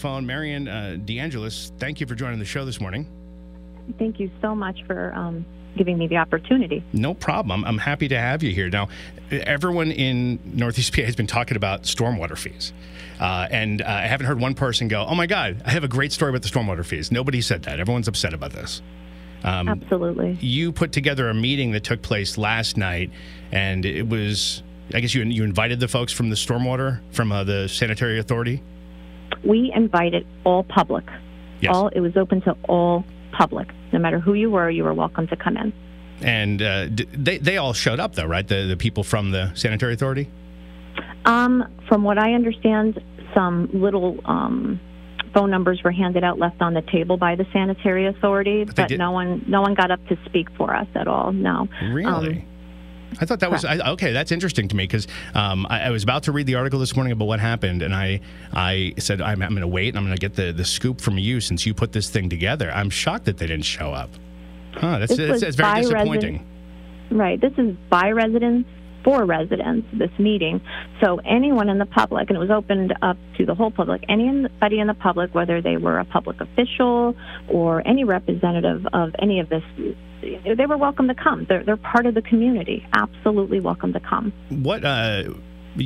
Phone Marian uh, DeAngelis, thank you for joining the show this morning. Thank you so much for um, giving me the opportunity. No problem. I'm happy to have you here. Now, everyone in Northeast PA has been talking about stormwater fees. Uh, and uh, I haven't heard one person go, oh my God, I have a great story about the stormwater fees. Nobody said that. Everyone's upset about this. Um, Absolutely. You put together a meeting that took place last night, and it was, I guess you, you invited the folks from the stormwater, from uh, the sanitary authority? We invited all public. Yes. All It was open to all public. No matter who you were, you were welcome to come in. And uh, they, they all showed up, though, right? The, the people from the sanitary authority? Um, from what I understand, some little um, phone numbers were handed out left on the table by the sanitary authority, but, but no one no one got up to speak for us at all. No. Really? Um, I thought that was I, okay. That's interesting to me because um, I, I, was about to read the article this morning about what happened, and I I said I'm, I'm going to wait and I'm going to get the, the scoop from you since you put this thing together. I'm shocked that they didn't show up. Huh? That's, that's, that's very disappointing. right. This is by residents for residents, this meeting. So anyone in the public, and it was opened up to the whole public, anybody in the public, whether they were a public official or any representative of any of this, they were welcome to come. They're, they're part of the community. Absolutely welcome to come. What, uh,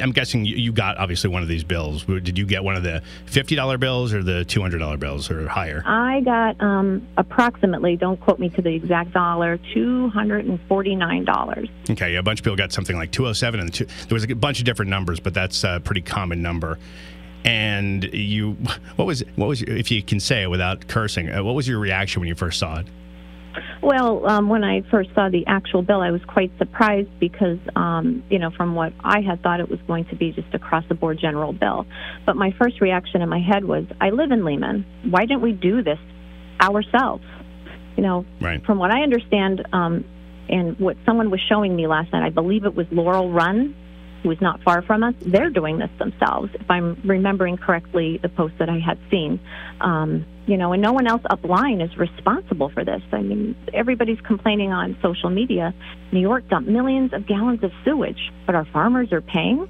I'm guessing you got obviously one of these bills. Did you get one of the $50 bills or the $200 bills or higher? I got um, approximately, don't quote me to the exact dollar, $249. Okay, a bunch of people got something like 207 and two, there was a bunch of different numbers, but that's a pretty common number. And you, what was, what was, if you can say it without cursing, uh, what was your reaction when you first saw it? Well, um, when I first saw the actual bill, I was quite surprised because, um, you know, from what I had thought it was going to be just across the board general bill. But my first reaction in my head was, I live in Lehman. Why didn't we do this ourselves? You know, right. from what I understand, um, and what someone was showing me last night, I believe it was Laurel Run who is not far from us, they're doing this themselves. If I'm remembering correctly, the post that I had seen, um, you know, and no one else upline is responsible for this. I mean, everybody's complaining on social media. New York dumped millions of gallons of sewage, but our farmers are paying.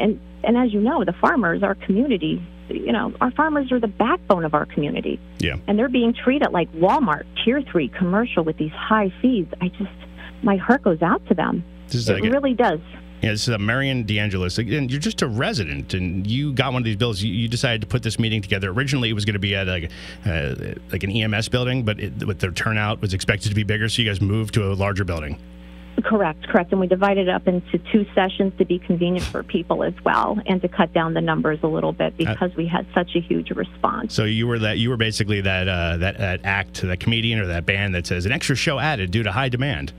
And and as you know, the farmers, our community, you know, our farmers are the backbone of our community. Yeah. And they're being treated like Walmart, tier three commercial with these high fees. I just, my heart goes out to them. it like really does. Yeah, this is a Marian DeAngelis. And you're just a resident, and you got one of these bills. You, you decided to put this meeting together. Originally, it was going to be at like, uh, like an EMS building, but it, with the turnout was expected to be bigger, so you guys moved to a larger building. Correct, correct. And we divided it up into two sessions to be convenient for people as well, and to cut down the numbers a little bit uh, because uh, we had such a huge response. So you were that you were basically that uh, that that act, that comedian or that band that says an extra show added due to high demand.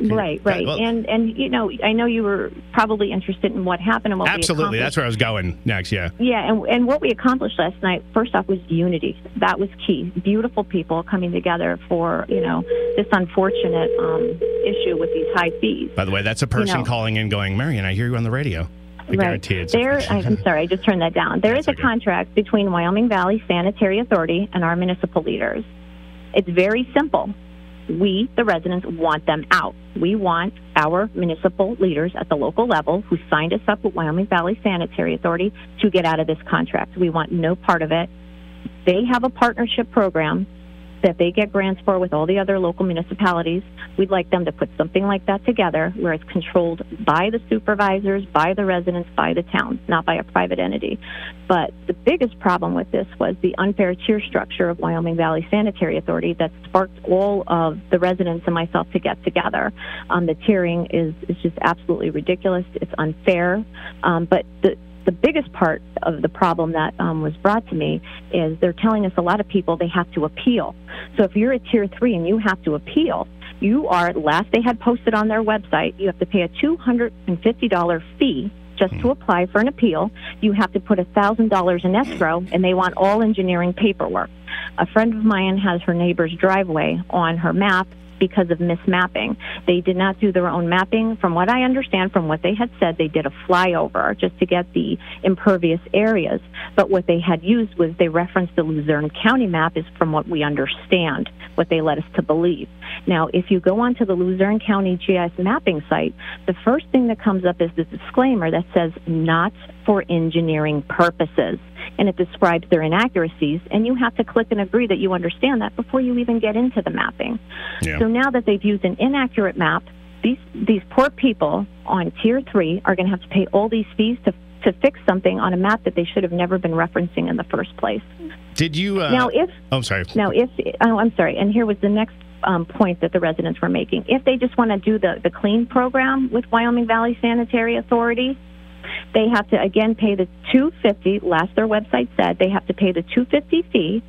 Right, right, well, and and you know, I know you were probably interested in what happened and what we absolutely. That's where I was going next. Yeah, yeah, and and what we accomplished last night. First off, was unity. That was key. Beautiful people coming together for you know this unfortunate um, issue with these high fees. By the way, that's a person you know, calling in, going, "Marian, I hear you on the radio." I right. There, I'm sorry, I just turned that down. There is a okay. contract between Wyoming Valley Sanitary Authority and our municipal leaders. It's very simple we, the residents, want them out. We want our municipal leaders at the local level who signed us up with Wyoming Valley Sanitary Authority to get out of this contract. We want no part of it. They have a partnership program that they get grants for with all the other local municipalities. We'd like them to put something like that together where it's controlled by the supervisors, by the residents, by the town, not by a private entity. But the biggest problem with this was the unfair tier structure of Wyoming Valley Sanitary Authority that sparked all of the residents and myself to get together. Um, the tiering is, is just absolutely ridiculous. It's unfair. Um, but the, the biggest part of the problem that um, was brought to me is they're telling us a lot of people they have to appeal. So if you're a tier three and you have to appeal, you are, last they had posted on their website, you have to pay a $250 fee just to apply for an appeal, you have to put $1,000 in escrow, and they want all engineering paperwork. A friend of mine has her neighbor's driveway on her map because of mismapping. They did not do their own mapping. From what I understand, from what they had said, they did a flyover just to get the impervious areas. But what they had used was they referenced the Luzerne County map, is from what we understand, what they led us to believe. Now, if you go onto the Luzerne County GIS mapping site, the first thing that comes up is the disclaimer that says not for engineering purposes and it describes their inaccuracies. And you have to click and agree that you understand that before you even get into the mapping. Yeah. So now that they've used an inaccurate map, these these poor people on tier three are going to have to pay all these fees to to fix something on a map that they should have never been referencing in the first place. Did you uh, now if oh, I'm sorry now if oh I'm sorry and here was the next um, point that the residents were making. If they just want to do the the clean program with Wyoming Valley Sanitary Authority, they have to again pay the 250. Last their website said they have to pay the 250 fee,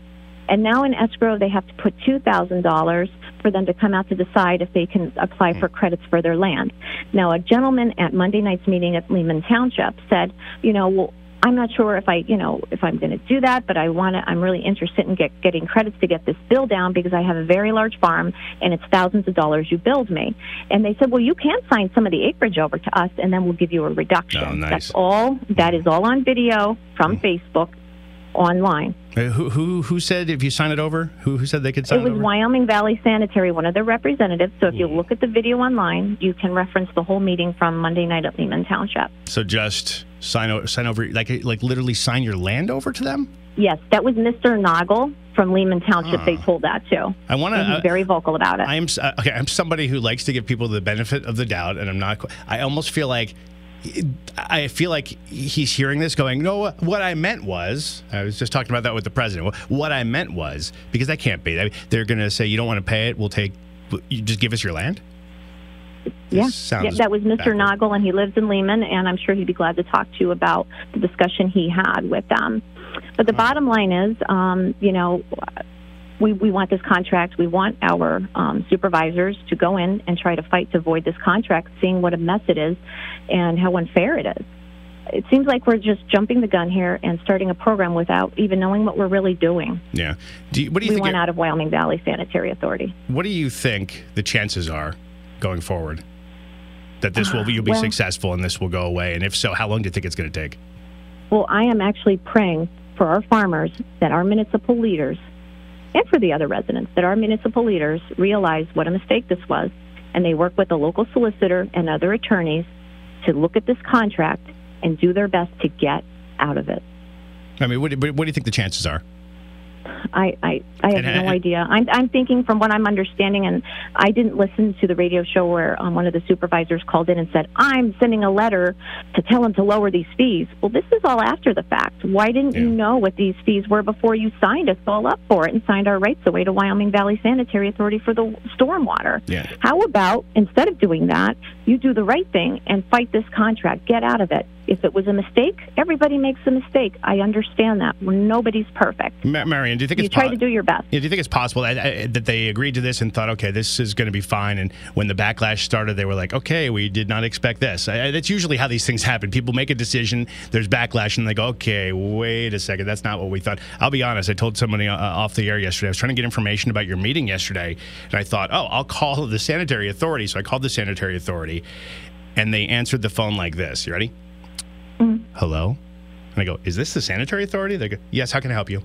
and now in escrow they have to put two thousand dollars for them to come out to decide if they can apply for hmm. credits for their land. Now, a gentleman at Monday night's meeting at Lehman Township said, you know, well, I'm not sure if I, you know, if I'm going to do that, but I want to. I'm really interested in get, getting credits to get this bill down because I have a very large farm and it's thousands of dollars you billed me. And they said, well, you can sign some of the acreage over to us, and then we'll give you a reduction. Oh, nice. That's all. That is all on video from mm. Facebook online. Who, who who said if you sign it over? Who who said they could sign it? It was over? Wyoming Valley Sanitary, one of their representatives. So if you look at the video online, you can reference the whole meeting from Monday night at Lehman Township. So just sign sign over like like literally sign your land over to them. Yes, that was Mr. Noggle from Lehman Township. Uh, they told that too. I want to. He's uh, very vocal about it. I am uh, okay. I'm somebody who likes to give people the benefit of the doubt, and I'm not. I almost feel like I feel like he's hearing this going, no, what I meant was, I was just talking about that with the president. What I meant was, because that can't be. They're going to say, you don't want to pay it, we'll take, you just give us your land? Yeah. yeah, that was Mr. Noggle, and he lives in Lehman, and I'm sure he'd be glad to talk to you about the discussion he had with them. But the bottom line is, um, you know, we, we want this contract. We want our um, supervisors to go in and try to fight to void this contract, seeing what a mess it is and how unfair it is. It seems like we're just jumping the gun here and starting a program without even knowing what we're really doing. Yeah. Do you, what do you we think? went out of Wyoming Valley Sanitary Authority. What do you think the chances are going forward that this will uh, you'll be well, successful and this will go away? And if so, how long do you think it's going to take? Well, I am actually praying for our farmers that our municipal leaders and for the other residents that our municipal leaders realize what a mistake this was and they work with the local solicitor and other attorneys to look at this contract and do their best to get out of it. I mean, what, what do you think the chances are? I, I, I have no idea. I'm, I'm thinking from what I'm understanding, and I didn't listen to the radio show where um, one of the supervisors called in and said, I'm sending a letter to tell him to lower these fees. Well, this is all after the fact. Why didn't yeah. you know what these fees were before you signed us all up for it and signed our rights away to Wyoming Valley Sanitary Authority for the stormwater? Yeah. How about, instead of doing that, you do the right thing and fight this contract, get out of it? If it was a mistake, everybody makes a mistake. I understand that. Nobody's perfect. Ma- Marian, do you think you it's try po- to do your best? Yeah, do you think it's possible that, that they agreed to this and thought, okay, this is going to be fine? And when the backlash started, they were like, okay, we did not expect this. I, that's usually how these things happen. People make a decision, there's backlash, and they go, okay, wait a second, that's not what we thought. I'll be honest. I told somebody uh, off the air yesterday. I was trying to get information about your meeting yesterday, and I thought, oh, I'll call the sanitary authority. So I called the sanitary authority, and they answered the phone like this. You ready? Mm. Hello? And I go, Is this the sanitary authority? They go, Yes, how can I help you?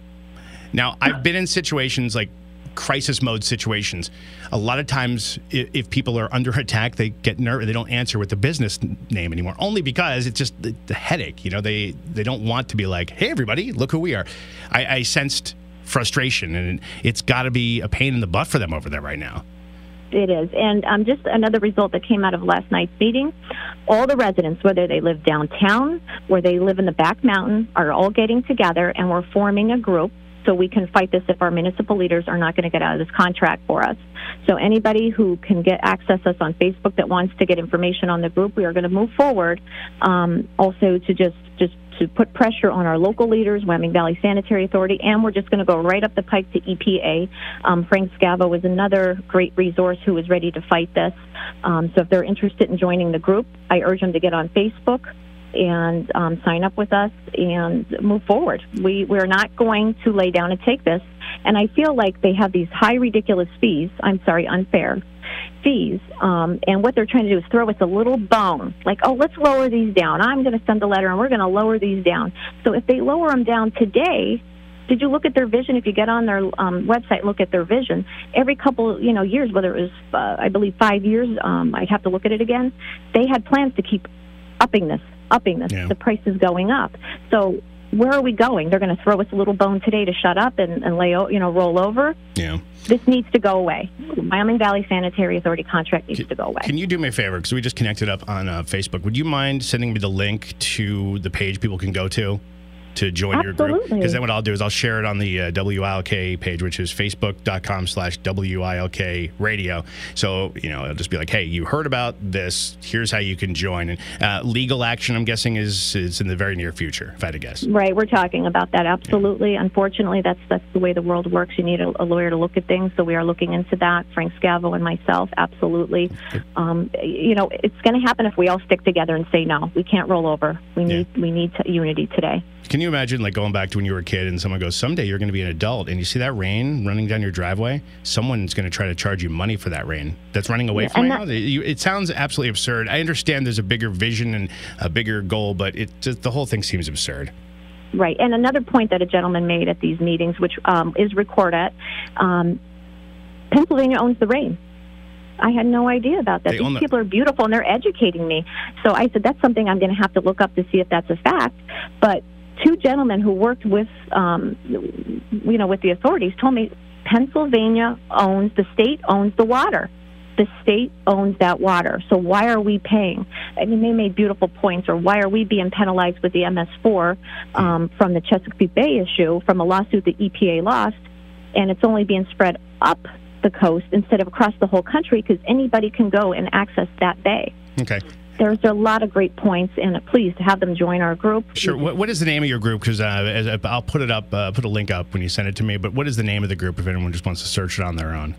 Now, I've been in situations like crisis mode situations. A lot of times, if, people are under attack, they get nervous. They don't answer with the business name anymore, only because it's just the, the headache. You know, they they don't want to be like, "Hey, everybody, look who we are." I, I sensed frustration, and it's got to be a pain in the butt for them over there right now. It is. And um, just another result that came out of last night's meeting all the residents, whether they live downtown, where they live in the back mountain, are all getting together and we're forming a group so we can fight this if our municipal leaders are not going to get out of this contract for us. So anybody who can get access us on Facebook that wants to get information on the group, we are going to move forward. Um, also to just just to put pressure on our local leaders, Wyoming Valley Sanitary Authority, and we're just going to go right up the pike to EPA. Um, Frank Scavo is another great resource who is ready to fight this. Um, so if they're interested in joining the group, I urge them to get on Facebook and um, sign up with us and move forward. We we're not going to lay down and take this. And I feel like they have these high, ridiculous fees. I'm sorry, unfair fees. Um, and what they're trying to do is throw us a little bone, like, oh, let's lower these down. I'm going to send a letter and we're going to lower these down. So if they lower them down today, did you look at their vision? If you get on their um, website, look at their vision. Every couple, you know, years, whether it was, uh, I believe, five years, um, I'd have to look at it again. They had plans to keep upping this, upping this. Yeah. The price is going up. So where are we going? They're going to throw us a little bone today to shut up and, and lay, you know, roll over. Yeah. This needs to go away. Wyoming Valley Sanitary Authority contract needs can, to go away. Can you do me a favor? Because we just connected up on uh, Facebook. Would you mind sending me the link to the page people can go to? To join Absolutely. your group. Because then what I'll do is I'll share it on the uh, WILK page, which is facebook.com slash WILK radio. So, you know, it'll just be like, hey, you heard about this. Here's how you can join. And uh, legal action, I'm guessing, is, is in the very near future, if I had to guess. Right. We're talking about that. Absolutely. Yeah. Unfortunately, that's, that's the way the world works. You need a, a, lawyer to look at things. So we are looking into that. Frank Scavo and myself, absolutely. Um, you know, it's going to happen if we all stick together and say, no, we can't roll over. We need, yeah. we need unity today. Can you imagine like going back to when you were a kid and someone goes, someday you're going to be an adult and you see that rain running down your driveway? Someone's going to try to charge you money for that rain that's running away yeah, from that, you. It sounds absolutely absurd. I understand there's a bigger vision and a bigger goal, but it just, the whole thing seems absurd. Right. And another point that a gentleman made at these meetings, which um, is recorded, um, Pennsylvania owns the rain. I had no idea about that. They These people are beautiful and they're educating me. So I said, that's something I'm going to have to look up to see if that's a fact. But two gentlemen who worked with, um, you know, with the authorities told me Pennsylvania owns, the state owns the water. The state owns that water. So why are we paying? I mean, they made beautiful points. Or why are we being penalized with the MS4 um, from the Chesapeake Bay issue from a lawsuit the EPA lost, and it's only being spread up the coast instead of across the whole country because anybody can go and access that bay. Okay there's a lot of great points, and please have them join our group. Sure. What, what is the name of your group? Because uh, I'll put it up, uh, put a link up when you send it to me. But what is the name of the group if anyone just wants to search it on their own?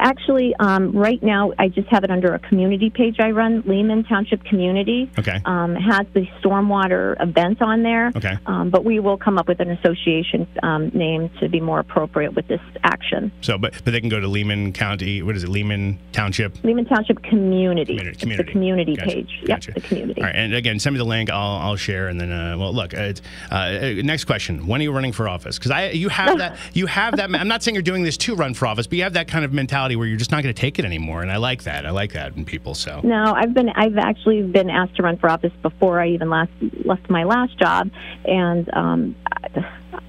Actually, um, right now, I just have it under a community page I run. Lehman Township Community okay. um, has the stormwater event on there. Okay. Um, but we will come up with an association um, name to be more appropriate with this action. So, but but they can go to Lehman County. What is it? Lehman Township. Lehman Township Community. Community. community. The community gotcha. page. Gotcha. Yep, the community. All right, and again, send me the link. I'll I'll share, and then uh, well, look. Uh, uh, next question: When are you running for office? Because I you have that you have that. I'm not saying you're doing this to run for office, but you have that kind of mentality where you're just not going to take it anymore, and I like that. I like that in people. So no, I've been I've actually been asked to run for office before I even last left my last job, and um,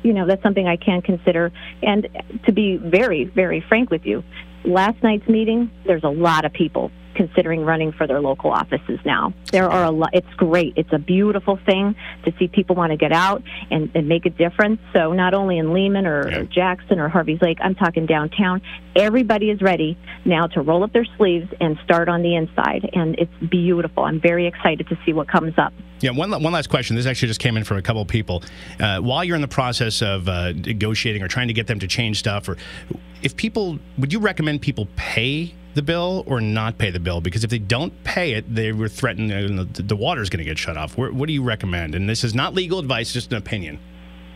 you know that's something I can consider. And to be very very frank with you, last night's meeting, there's a lot of people considering running for their local offices now. There are a lot. It's great. It's a beautiful thing to see people want to get out and, and make a difference. So not only in Lehman or, yeah. or Jackson or Harvey's Lake, I'm talking downtown. Everybody is ready now to roll up their sleeves and start on the inside, and it's beautiful. I'm very excited to see what comes up. Yeah, one, one last question. This actually just came in from a couple of people. Uh, while you're in the process of uh, negotiating or trying to get them to change stuff, or if people, would you recommend people pay the bill or not pay the bill? Because if they don't pay it, they were threatened uh, the, the water is going to get shut off. What, what do you recommend? And this is not legal advice, just an opinion.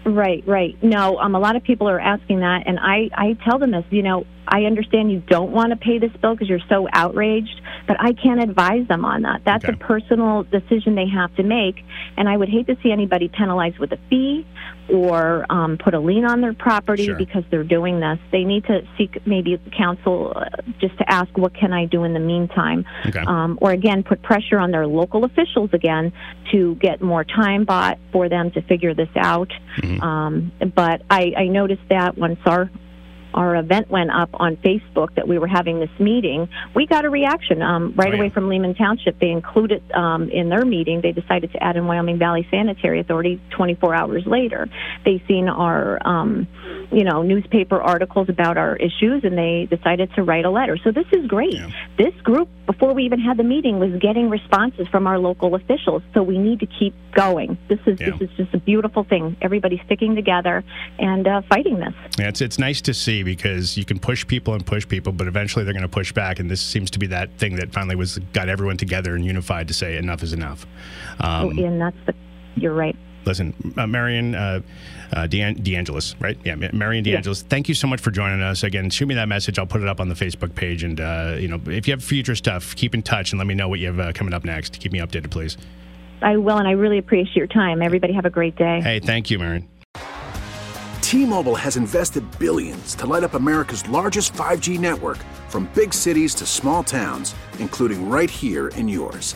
Right, right. No, um, a lot of people are asking that, and I, I tell them this. You know, I understand you don't want to pay this bill because you're so outraged, but I can't advise them on that. That's okay. a personal decision they have to make, and I would hate to see anybody penalized with a fee or um, put a lien on their property sure. because they're doing this. They need to seek maybe counsel uh, just to ask, what can I do in the meantime? Okay. Um, or again, put pressure on their local officials again to get more time bought for them to figure this out. Mm-hmm. Um, but I, I noticed that once our our event went up on Facebook that we were having this meeting, we got a reaction um, right oh, yeah. away from Lehman Township. They included um, in their meeting, they decided to add in Wyoming Valley Sanitary Authority 24 hours later. They seen our um, you know, newspaper articles about our issues, and they decided to write a letter. So this is great. Yeah. This group, before we even had the meeting, was getting responses from our local officials. So we need to keep going. This is yeah. this is just a beautiful thing. Everybody sticking together and uh, fighting this. Yeah, it's it's nice to see because you can push people and push people, but eventually they're going to push back. And this seems to be that thing that finally was got everyone together and unified to say enough is enough. Um, oh, and that's the you're right listen, uh, Marian uh, uh, DeAngelis, right? Yeah, Marian DeAngelis. Yeah. Thank you so much for joining us. Again, shoot me that message. I'll put it up on the Facebook page. And, uh, you know, if you have future stuff, keep in touch and let me know what you have uh, coming up next. Keep me updated, please. I will, and I really appreciate your time. Everybody have a great day. Hey, thank you, Marian. T-Mobile has invested billions to light up America's largest 5G network from big cities to small towns, including right here in yours.